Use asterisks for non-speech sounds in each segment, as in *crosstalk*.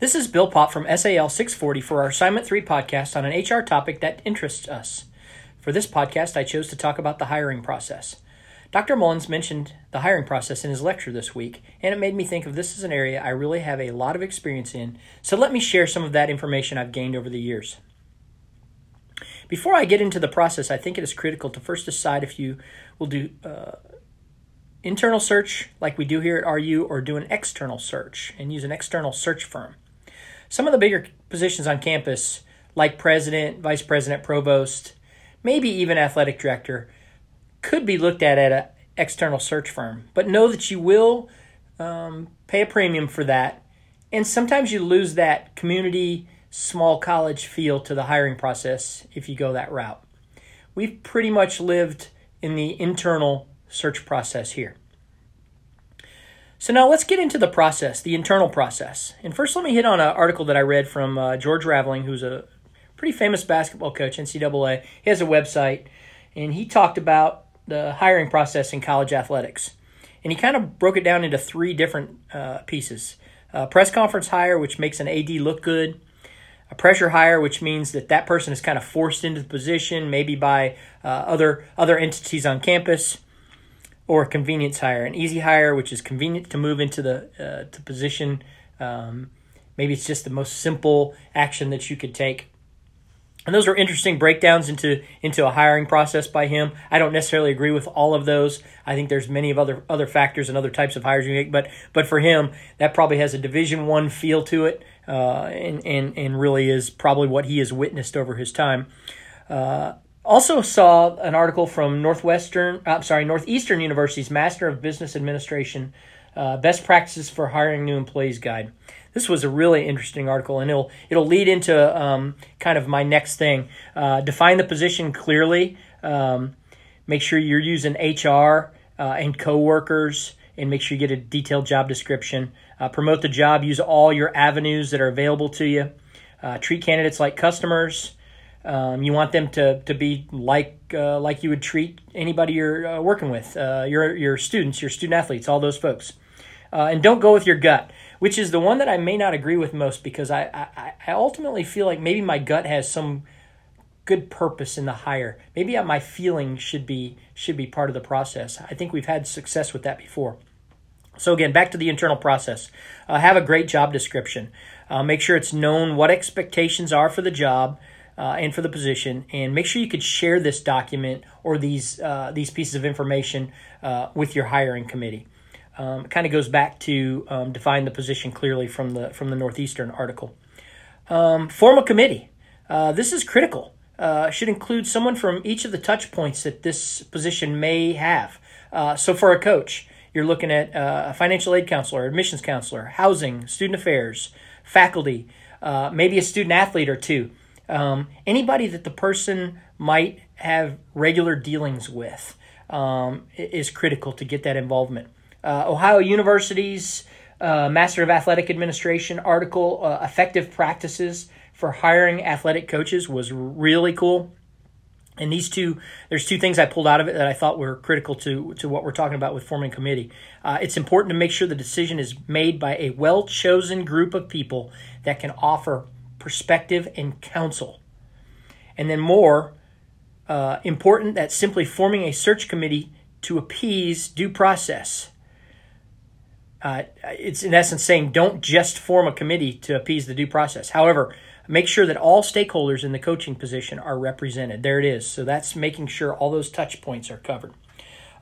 This is Bill Pop from SAL 640 for our Assignment 3 podcast on an HR topic that interests us. For this podcast, I chose to talk about the hiring process. Dr. Mullins mentioned the hiring process in his lecture this week, and it made me think of this as an area I really have a lot of experience in, so let me share some of that information I've gained over the years. Before I get into the process, I think it is critical to first decide if you will do uh, internal search like we do here at RU or do an external search and use an external search firm. Some of the bigger positions on campus, like president, vice president, provost, maybe even athletic director, could be looked at at an external search firm. But know that you will um, pay a premium for that. And sometimes you lose that community, small college feel to the hiring process if you go that route. We've pretty much lived in the internal search process here. So now let's get into the process, the internal process. And first, let me hit on an article that I read from uh, George Raveling, who's a pretty famous basketball coach, NCAA. He has a website, and he talked about the hiring process in college athletics. And he kind of broke it down into three different uh, pieces a press conference hire, which makes an AD look good, a pressure hire, which means that that person is kind of forced into the position, maybe by uh, other other entities on campus, or convenience hire, an easy hire, which is convenient to move into the uh, to position. Um, maybe it's just the most simple action that you could take. And those are interesting breakdowns into into a hiring process by him. I don't necessarily agree with all of those. I think there's many of other other factors and other types of hires you make, but but for him, that probably has a Division One feel to it, uh, and and and really is probably what he has witnessed over his time. Uh, also saw an article from Northwestern, I'm sorry, Northeastern University's Master of Business Administration, uh, Best Practices for Hiring New Employees Guide. This was a really interesting article, and it'll it'll lead into um, kind of my next thing. Uh, define the position clearly. Um, make sure you're using HR uh, and coworkers, and make sure you get a detailed job description. Uh, promote the job. Use all your avenues that are available to you. Uh, treat candidates like customers. Um, you want them to, to be like uh, like you would treat anybody you're uh, working with, uh, your your students, your student athletes, all those folks. Uh, and don't go with your gut, which is the one that I may not agree with most because I, I, I ultimately feel like maybe my gut has some good purpose in the hire. Maybe my feeling should be should be part of the process. I think we've had success with that before. So again, back to the internal process. Uh, have a great job description. Uh, make sure it's known what expectations are for the job uh, and for the position. And make sure you could share this document or these uh, these pieces of information uh, with your hiring committee. Um, it kind of goes back to um, define the position clearly from the from the Northeastern article. Um, form a committee. Uh, this is critical. Uh, should include someone from each of the touch points that this position may have. Uh, so for a coach, you're looking at a financial aid counselor, admissions counselor, housing, student affairs, faculty, maybe a student athlete or two um, anybody that the person might have regular dealings with um, is critical to get that involvement. Uh, Ohio University's uh, Master of Athletic Administration article, uh, Effective Practices for Hiring Athletic Coaches, was really cool. And these two, there's two things I pulled out of it that I thought were critical to, to what we're talking about with forming committee. Uh, it's important to make sure the decision is made by a well chosen group of people that can offer perspective, and counsel. And then more uh, important that simply forming a search committee to appease due process. Uh, it's in essence saying don't just form a committee to appease the due process. However, make sure that all stakeholders in the coaching position are represented. There it is. So that's making sure all those touch points are covered.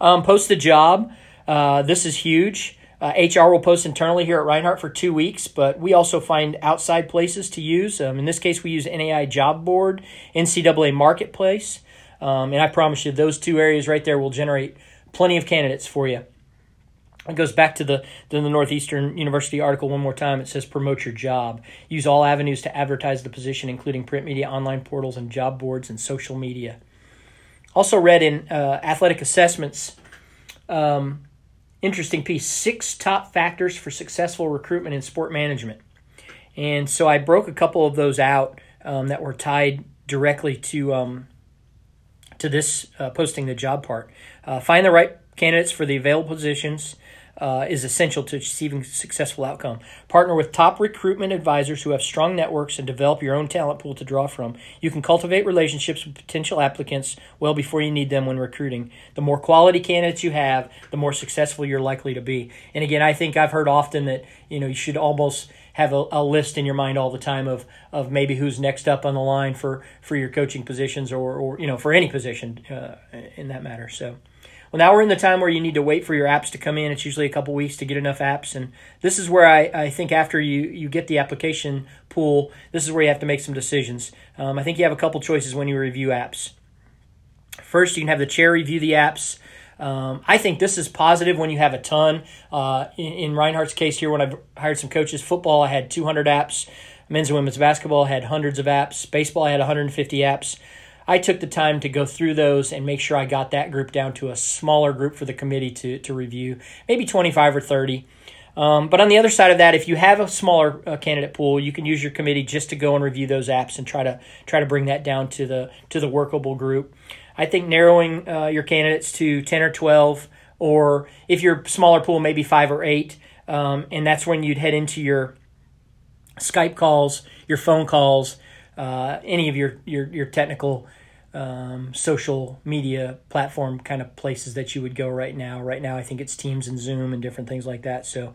Um, post the job. Uh, this is huge. Uh, HR will post internally here at Reinhardt for two weeks, but we also find outside places to use. Um, in this case, we use NAI Job Board, NCAA Marketplace, um, and I promise you, those two areas right there will generate plenty of candidates for you. It goes back to the to the Northeastern University article one more time. It says promote your job. Use all avenues to advertise the position, including print media, online portals, and job boards and social media. Also read in uh, Athlete Assessments. Um, interesting piece six top factors for successful recruitment in sport management. And so I broke a couple of those out um, that were tied directly to um, to this uh, posting the job part. Uh, find the right candidates for the available positions. Uh, is essential to achieving successful outcome. Partner with top recruitment advisors who have strong networks and develop your own talent pool to draw from. You can cultivate relationships with potential applicants well before you need them when recruiting. The more quality candidates you have, the more successful you're likely to be. And again, I think I've heard often that you know you should almost have a, a list in your mind all the time of of maybe who's next up on the line for for your coaching positions or or you know for any position uh, in that matter. So. Well, now we're in the time where you need to wait for your apps to come in. It's usually a couple weeks to get enough apps. And this is where I, I think after you, you get the application pool, this is where you have to make some decisions. Um, I think you have a couple choices when you review apps. First, you can have the chair review the apps. Um, I think this is positive when you have a ton. Uh, in, in Reinhardt's case here, when I've hired some coaches, football, I had 200 apps. Men's and women's basketball I had hundreds of apps. Baseball, I had 150 apps. I took the time to go through those and make sure I got that group down to a smaller group for the committee to, to review, maybe 25 or 30. Um, but on the other side of that, if you have a smaller uh, candidate pool, you can use your committee just to go and review those apps and try to try to bring that down to the to the workable group. I think narrowing uh, your candidates to 10 or 12, or if your smaller pool, maybe five or eight, um, and that's when you'd head into your Skype calls, your phone calls, uh, any of your your your technical um, social media platform kind of places that you would go right now. Right now, I think it's Teams and Zoom and different things like that. So,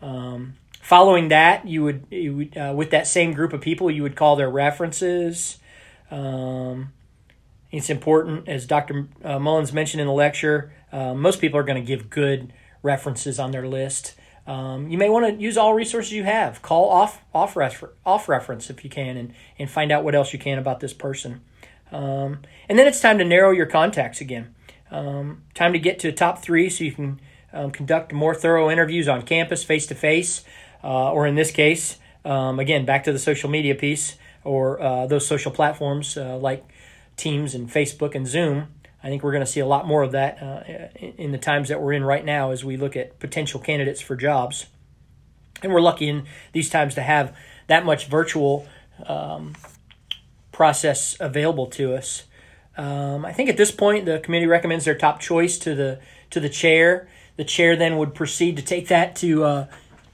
um, following that, you would, you would uh, with that same group of people, you would call their references. Um, it's important, as Dr. Uh, Mullins mentioned in the lecture, uh, most people are going to give good references on their list. Um, you may want to use all resources you have. Call off off, refer- off reference if you can, and, and find out what else you can about this person. Um, and then it's time to narrow your contacts again. Um, time to get to the top three so you can um, conduct more thorough interviews on campus, face to face, or in this case, um, again, back to the social media piece or uh, those social platforms uh, like Teams and Facebook and Zoom. I think we're going to see a lot more of that uh, in the times that we're in right now as we look at potential candidates for jobs. And we're lucky in these times to have that much virtual um, process available to us. Um, I think at this point the committee recommends their top choice to the to the chair. The chair then would proceed to take that to uh,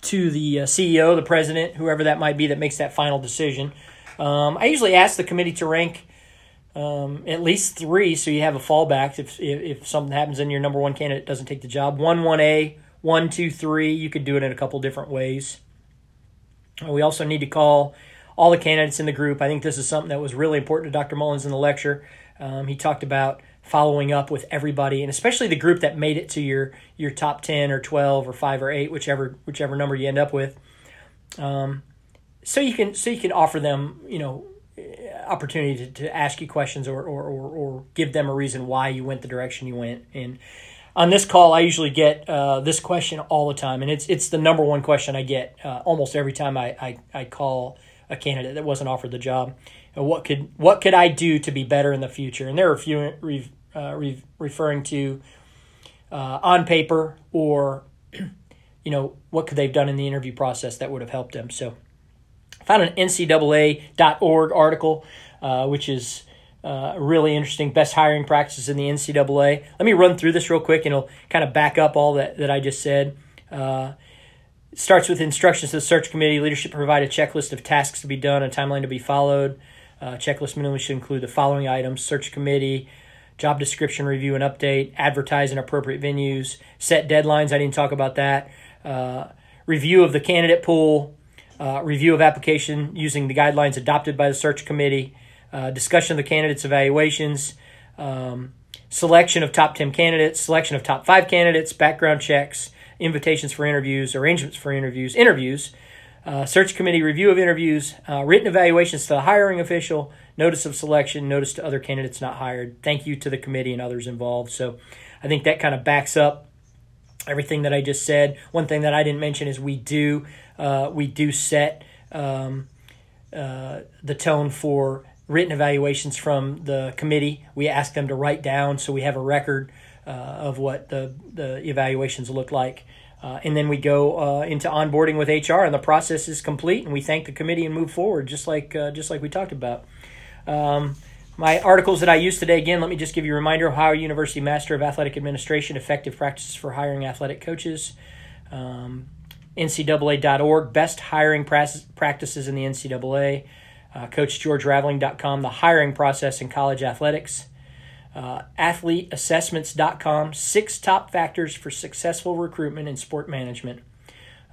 to the uh, CEO, the president, whoever that might be that makes that final decision. Um, I usually ask the committee to rank um, at least three, so you have a fallback if, if, if something happens and your number one candidate doesn't take the job. One, one A, one, two, three. You could do it in a couple different ways. We also need to call all the candidates in the group. I think this is something that was really important to Dr. Mullins in the lecture. Um, he talked about following up with everybody, and especially the group that made it to your your top ten or twelve or five or eight, whichever whichever number you end up with. Um, so you can so you can offer them, you know, opportunity to, to ask you questions or, or, or, or give them a reason why you went the direction you went. And on this call, I usually get uh, this question all the time, and it's it's the number one question I get uh, almost every time I, I, I call a candidate that wasn't offered the job. And what could what could I do to be better in the future? And they're refu- re, uh, re, referring to uh, on paper or *clears throat* you know what could they've done in the interview process that would have helped them. So found an NCAA.org article, uh, which is uh, really interesting. Best hiring practices in the NCAA. Let me run through this real quick, and it'll kind of back up all that that I just said. Uh, starts with instructions to the search committee. Leadership provide a checklist of tasks to be done, a timeline to be followed. Uh, checklist minimally should include the following items: search committee, job description review and update, advertise in appropriate venues, set deadlines. I didn't talk about that. Uh, review of the candidate pool, uh, review of application using the guidelines adopted by the search committee, uh, discussion of the candidates' evaluations. Um, selection of top 10 candidates, selection of top five candidates, background checks, invitations for interviews, arrangements for interviews, interviews, uh, search committee review of interviews, uh, written evaluations to the hiring official, notice of selection, notice to other candidates not hired. Thank you to the committee and others involved. So I think that kind of backs up everything that I just said. One thing that I didn't mention is we do uh, we do set um, uh, the tone for written evaluations from the committee. We ask them to write down so we have a record uh, of what the, the evaluations look like. Uh, and then we go uh, into onboarding with HR, and the process is complete. And we thank the committee and move forward, just like uh, just like we talked about. Um, my articles that I use today, again, let me just give you a reminder: Ohio University Master of Athletic Administration, effective practices for hiring athletic coaches. um, NCAA.org, best hiring practices in the NCAA, uh, CoachGeorgeRaveling.com, the hiring process in college athletics, uh, AthleteAssessments.com, six top factors for successful recruitment in sport management.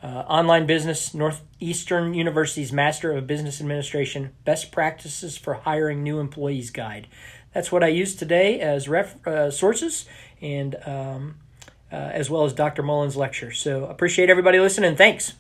Uh, online business, Northeastern University's Master of Business Administration, Best Practices for Hiring New Employees Guide. That's what I use today as ref, uh, sources and um, Uh, as well as Dr. Mullins' lecture. So appreciate everybody listening. Thanks.